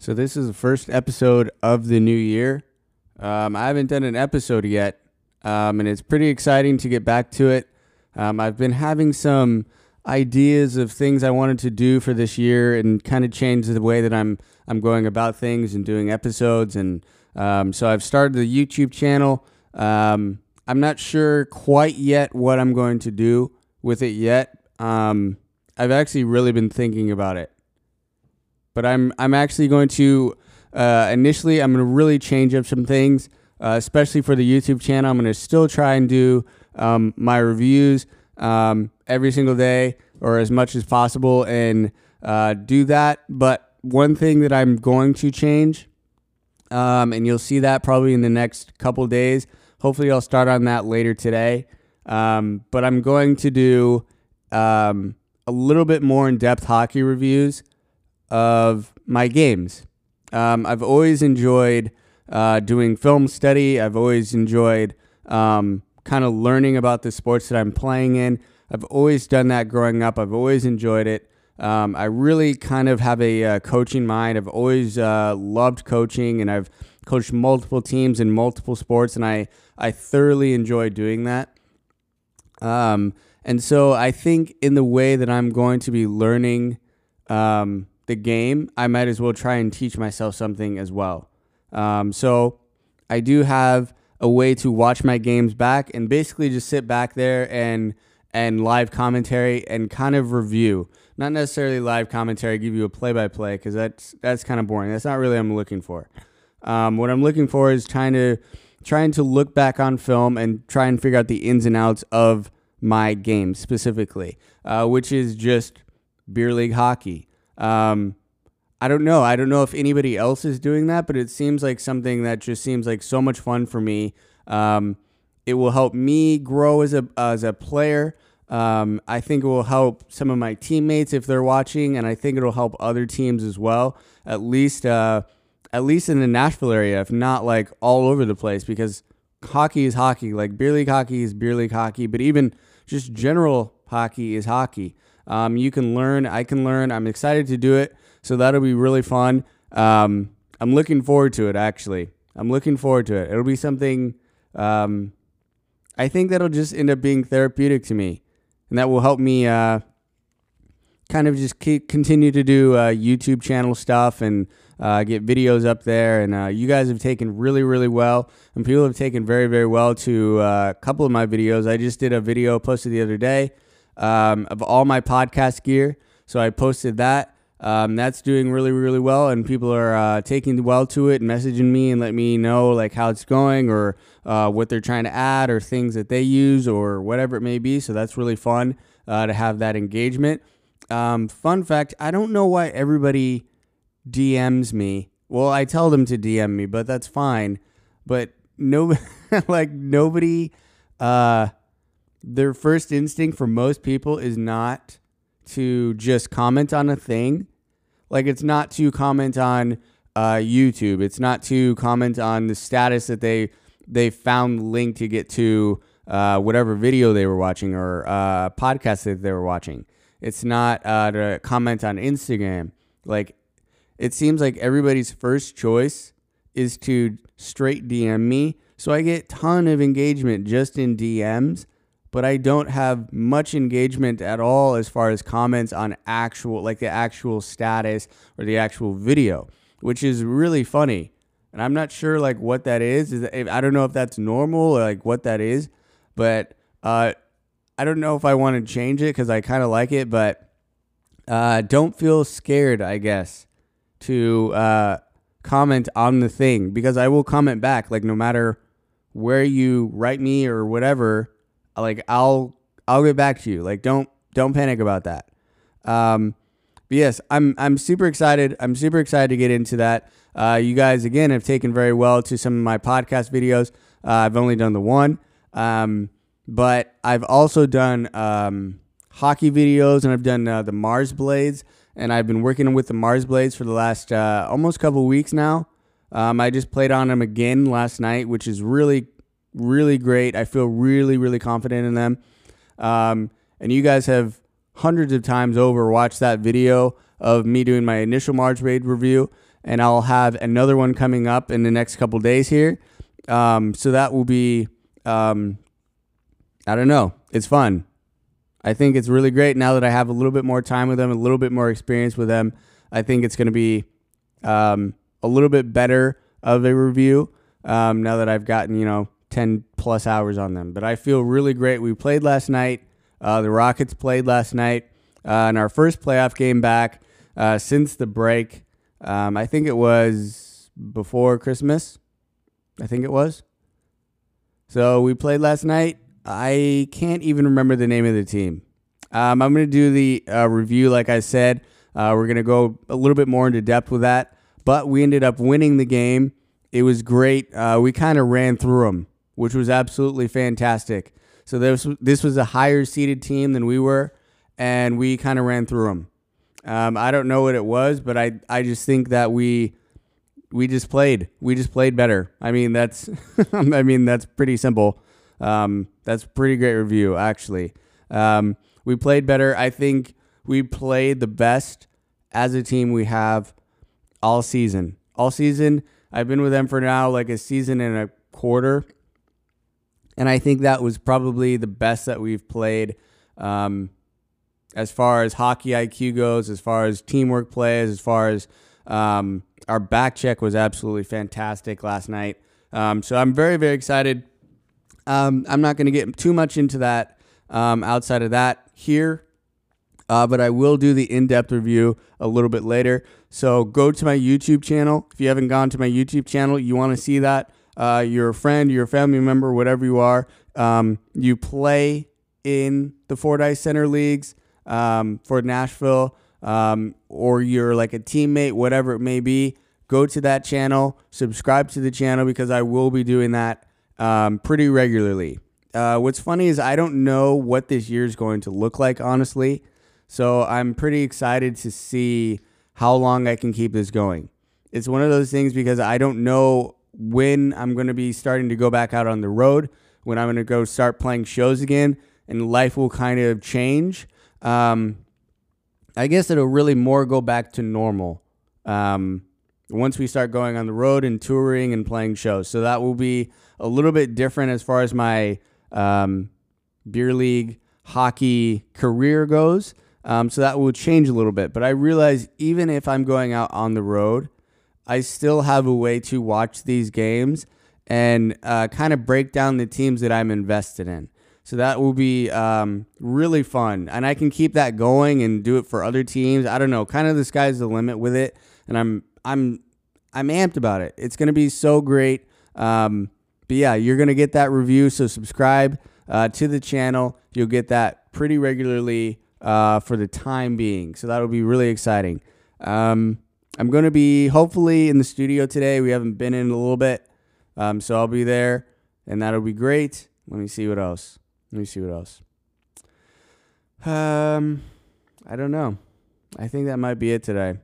So this is the first episode of the new year. Um, I haven't done an episode yet, um, and it's pretty exciting to get back to it. Um, I've been having some ideas of things I wanted to do for this year, and kind of change the way that I'm I'm going about things and doing episodes. And um, so I've started the YouTube channel. Um, I'm not sure quite yet what I'm going to do with it yet. Um, I've actually really been thinking about it but I'm I'm actually going to uh, initially I'm going to really change up some things, uh, especially for the YouTube channel. I'm going to still try and do um, my reviews um, every single day or as much as possible and uh, do that. But one thing that I'm going to change, um, and you'll see that probably in the next couple days. Hopefully, I'll start on that later today. Um, but I'm going to do um, a little bit more in depth hockey reviews of my games. Um, I've always enjoyed uh, doing film study. I've always enjoyed um, kind of learning about the sports that I'm playing in. I've always done that growing up. I've always enjoyed it. Um, I really kind of have a uh, coaching mind. I've always uh, loved coaching, and I've coached multiple teams in multiple sports, and I I thoroughly enjoy doing that. Um, and so I think in the way that I'm going to be learning um, the game, I might as well try and teach myself something as well. Um, so I do have a way to watch my games back and basically just sit back there and and live commentary and kind of review. Not necessarily live commentary, give you a play by play because that's that's kind of boring. That's not really what I'm looking for. Um, what I'm looking for is trying to trying to look back on film and try and figure out the ins and outs of my game specifically, uh, which is just beer league hockey. Um, I don't know. I don't know if anybody else is doing that, but it seems like something that just seems like so much fun for me. Um, it will help me grow as a as a player. Um, I think it will help some of my teammates if they're watching, and I think it'll help other teams as well. At least, uh, at least in the Nashville area, if not like all over the place, because hockey is hockey. Like beer league hockey is beer league hockey, but even just general hockey is hockey. Um, you can learn. I can learn. I'm excited to do it. So that'll be really fun. Um, I'm looking forward to it, actually. I'm looking forward to it. It'll be something um, I think that'll just end up being therapeutic to me. And that will help me uh, kind of just keep, continue to do uh, YouTube channel stuff and uh, get videos up there. And uh, you guys have taken really, really well. And people have taken very, very well to uh, a couple of my videos. I just did a video posted the other day um, of all my podcast gear. So I posted that. Um, that's doing really, really well, and people are uh, taking well to it messaging me and let me know like how it's going or uh, what they're trying to add or things that they use or whatever it may be. So that's really fun uh, to have that engagement. Um, fun fact: I don't know why everybody DMs me. Well, I tell them to DM me, but that's fine. But no, like nobody. Uh, their first instinct for most people is not to just comment on a thing. Like it's not to comment on uh, YouTube. It's not to comment on the status that they they found link to get to uh, whatever video they were watching or uh, podcast that they were watching. It's not uh, to comment on Instagram. Like it seems like everybody's first choice is to straight DM me. So I get ton of engagement just in DMs but I don't have much engagement at all as far as comments on actual, like the actual status or the actual video, which is really funny. And I'm not sure like what that is. Is that, I don't know if that's normal or like what that is, but uh, I don't know if I want to change it because I kind of like it. But uh, don't feel scared, I guess, to uh, comment on the thing because I will comment back. Like no matter where you write me or whatever like I'll I'll get back to you. Like don't don't panic about that. Um, but yes, I'm I'm super excited. I'm super excited to get into that. Uh, you guys again have taken very well to some of my podcast videos. Uh, I've only done the one, um, but I've also done um, hockey videos and I've done uh, the Marsblades, and I've been working with the Marsblades for the last uh, almost couple weeks now. Um, I just played on them again last night, which is really really great. I feel really, really confident in them. Um, and you guys have hundreds of times over watched that video of me doing my initial Marsblade review. and I'll have another one coming up in the next couple days here. Um, so that will be, um, I don't know, it's fun. I think it's really great now that I have a little bit more time with them, a little bit more experience with them. I think it's going to be um, a little bit better of a review um, now that I've gotten, you know, 10 plus hours on them. But I feel really great. We played last night. Uh, the Rockets played last night uh, in our first playoff game back uh, since the break. Um, I think it was before Christmas. I think it was. So we played last night. I can't even remember the name of the team. Um, I'm going to do the uh, review, like I said. Uh, we're going to go a little bit more into depth with that. But we ended up winning the game. It was great. Uh, we kind of ran through them, which was absolutely fantastic. So this this was a higher seeded team than we were, and we kind of ran through them. Um, I don't know what it was, but I I just think that we we just played we just played better. I mean that's I mean that's pretty simple. Um, that's pretty great review actually. Um, we played better. I think we played the best as a team we have all season. All season. I've been with them for now like a season and a quarter and I think that was probably the best that we've played um, as far as hockey IQ goes, as far as teamwork plays, as far as um, our back check was absolutely fantastic last night. Um, so I'm very, very excited. Um, I'm not going to get too much into that um, outside of that here. Uh, but I will do the in depth review a little bit later. So go to my YouTube channel. If you haven't gone to my YouTube channel, you want to see that uh, you're a friend, you're a family member, whatever you are, um, you play in the Ford Ice Center leagues um, for Nashville, um, or you're like a teammate, whatever it may be, go to that channel, subscribe to the channel because I will be doing that um, pretty regularly. Uh, what's funny is I don't know what this year is going to look like, honestly. So I'm pretty excited to see how long I can keep this going. It's one of those things because I don't know when I'm going to be starting to go back out on the road, when I'm going to go start playing shows again, and life will kind of change. Um, I guess it'll really more go back to normal um, once we start going on the road and touring and playing shows. So that will be a little bit different as far as my um, beer league hockey career goes. Um, so that will change a little bit. But I realize even if I'm going out on the road, I still have a way to watch these games and uh, kind of break down the teams that I'm invested in. So that will be um, really fun, and I can keep that going and do it for other teams. I don't know, kind of the sky's the limit with it, and I'm I'm I'm amped about it. It's gonna be so great. Um, but yeah, you're gonna get that review. So subscribe uh, to the channel. You'll get that pretty regularly uh, for the time being. So that'll be really exciting. Um, I'm going to be hopefully in the studio today. We haven't been in a little bit. Um, so I'll be there and that'll be great. Let me see what else. Let me see what else. Um, I don't know. I think that might be it today.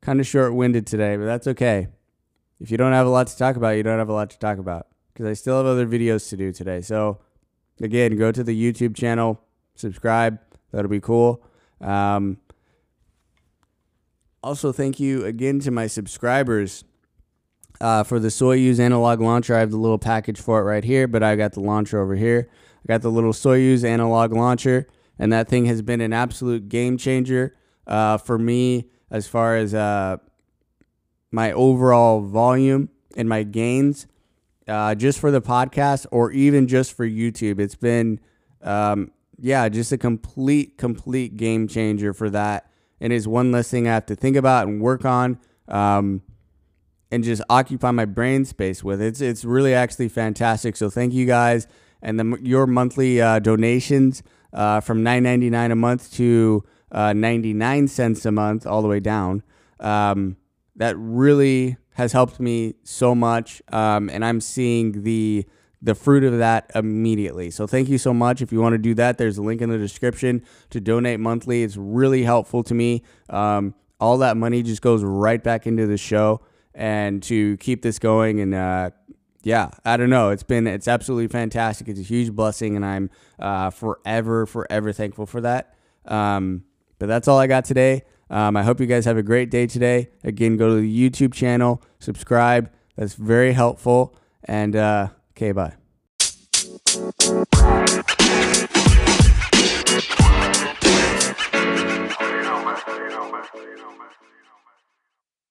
Kind of short winded today, but that's okay. If you don't have a lot to talk about, you don't have a lot to talk about because I still have other videos to do today. So, again, go to the YouTube channel, subscribe. That'll be cool. Um, also, thank you again to my subscribers uh, for the Soyuz analog launcher. I have the little package for it right here, but I got the launcher over here. I got the little Soyuz analog launcher, and that thing has been an absolute game changer uh, for me as far as uh, my overall volume and my gains. Uh, just for the podcast or even just for YouTube, it's been, um, yeah, just a complete, complete game changer for that and is one less thing I have to think about and work on, um, and just occupy my brain space with. It's it's really actually fantastic. So thank you guys, and the, your monthly uh, donations uh, from nine ninety nine a month to uh, ninety nine cents a month, all the way down. Um, that really has helped me so much, um, and I'm seeing the the fruit of that immediately. So thank you so much. If you want to do that, there's a link in the description to donate monthly. It's really helpful to me. Um, all that money just goes right back into the show and to keep this going. And uh, yeah, I don't know. It's been it's absolutely fantastic. It's a huge blessing, and I'm uh, forever, forever thankful for that. Um, but that's all I got today. Um, I hope you guys have a great day today. Again, go to the YouTube channel, subscribe. That's very helpful. And uh, Okay, bye.